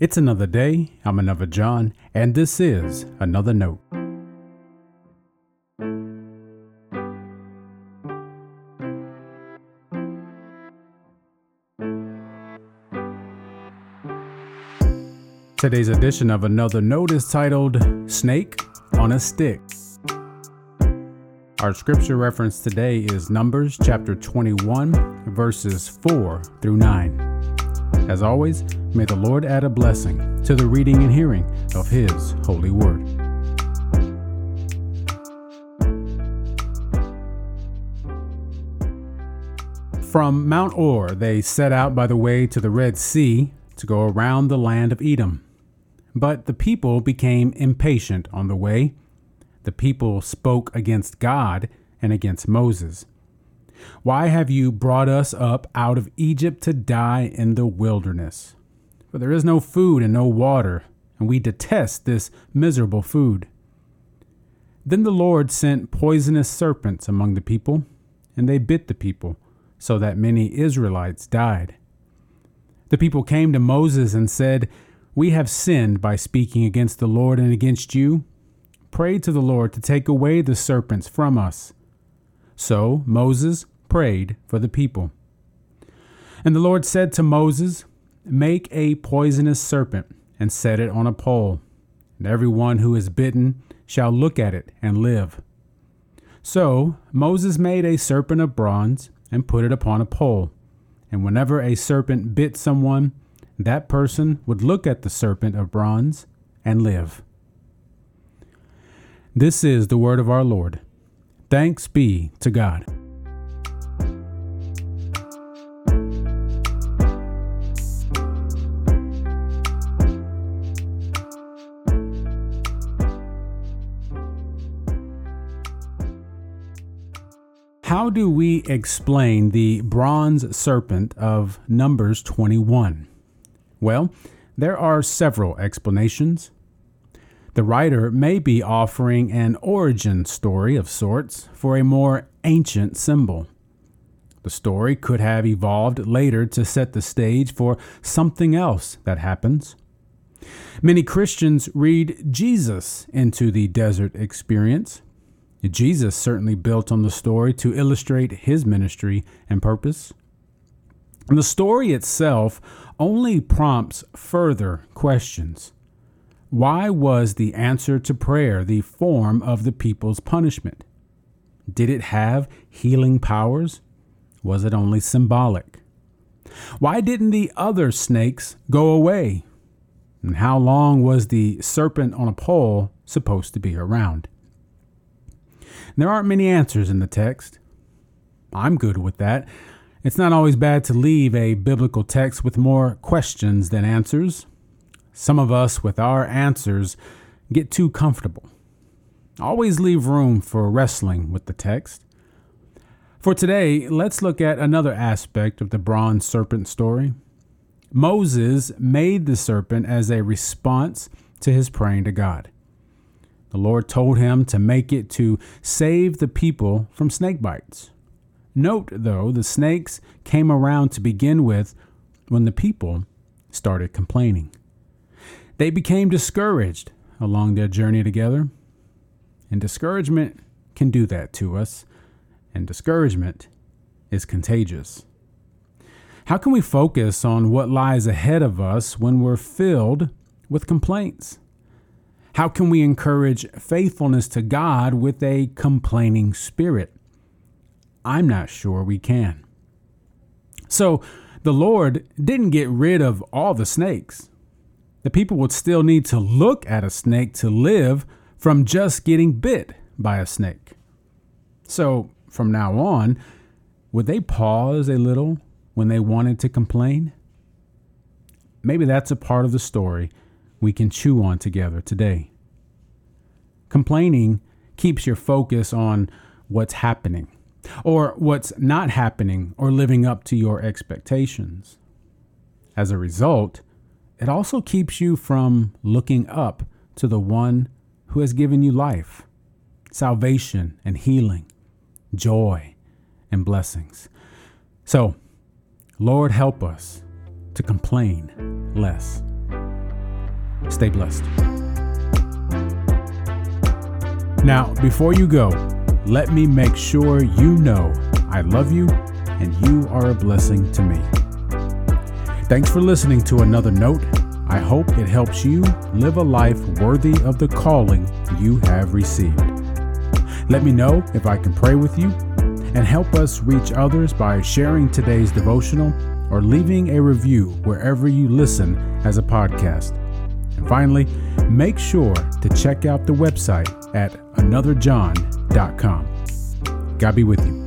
It's another day. I'm another John, and this is another note. Today's edition of Another Note is titled Snake on a Stick. Our scripture reference today is Numbers chapter 21, verses 4 through 9. As always, may the Lord add a blessing to the reading and hearing of His holy word. From Mount Hor, they set out by the way to the Red Sea to go around the land of Edom. But the people became impatient on the way. The people spoke against God and against Moses. Why have you brought us up out of Egypt to die in the wilderness? For there is no food and no water, and we detest this miserable food. Then the Lord sent poisonous serpents among the people, and they bit the people, so that many Israelites died. The people came to Moses and said, We have sinned by speaking against the Lord and against you. Pray to the Lord to take away the serpents from us. So Moses prayed for the people. And the Lord said to Moses, Make a poisonous serpent and set it on a pole, and everyone who is bitten shall look at it and live. So Moses made a serpent of bronze and put it upon a pole. And whenever a serpent bit someone, that person would look at the serpent of bronze and live. This is the word of our Lord. Thanks be to God. How do we explain the bronze serpent of Numbers 21? Well, there are several explanations. The writer may be offering an origin story of sorts for a more ancient symbol. The story could have evolved later to set the stage for something else that happens. Many Christians read Jesus into the desert experience. Jesus certainly built on the story to illustrate his ministry and purpose. And the story itself only prompts further questions. Why was the answer to prayer the form of the people's punishment? Did it have healing powers? Was it only symbolic? Why didn't the other snakes go away? And how long was the serpent on a pole supposed to be around? There aren't many answers in the text. I'm good with that. It's not always bad to leave a biblical text with more questions than answers. Some of us, with our answers, get too comfortable. Always leave room for wrestling with the text. For today, let's look at another aspect of the bronze serpent story. Moses made the serpent as a response to his praying to God. The Lord told him to make it to save the people from snake bites. Note, though, the snakes came around to begin with when the people started complaining. They became discouraged along their journey together. And discouragement can do that to us, and discouragement is contagious. How can we focus on what lies ahead of us when we're filled with complaints? How can we encourage faithfulness to God with a complaining spirit? I'm not sure we can. So, the Lord didn't get rid of all the snakes. The people would still need to look at a snake to live from just getting bit by a snake. So, from now on, would they pause a little when they wanted to complain? Maybe that's a part of the story we can chew on together today. Complaining keeps your focus on what's happening or what's not happening or living up to your expectations. As a result, it also keeps you from looking up to the one who has given you life, salvation and healing, joy and blessings. So, Lord, help us to complain less. Stay blessed. Now, before you go, let me make sure you know I love you and you are a blessing to me. Thanks for listening to another note. I hope it helps you live a life worthy of the calling you have received. Let me know if I can pray with you and help us reach others by sharing today's devotional or leaving a review wherever you listen as a podcast. And finally, make sure to check out the website at anotherjohn.com. God be with you.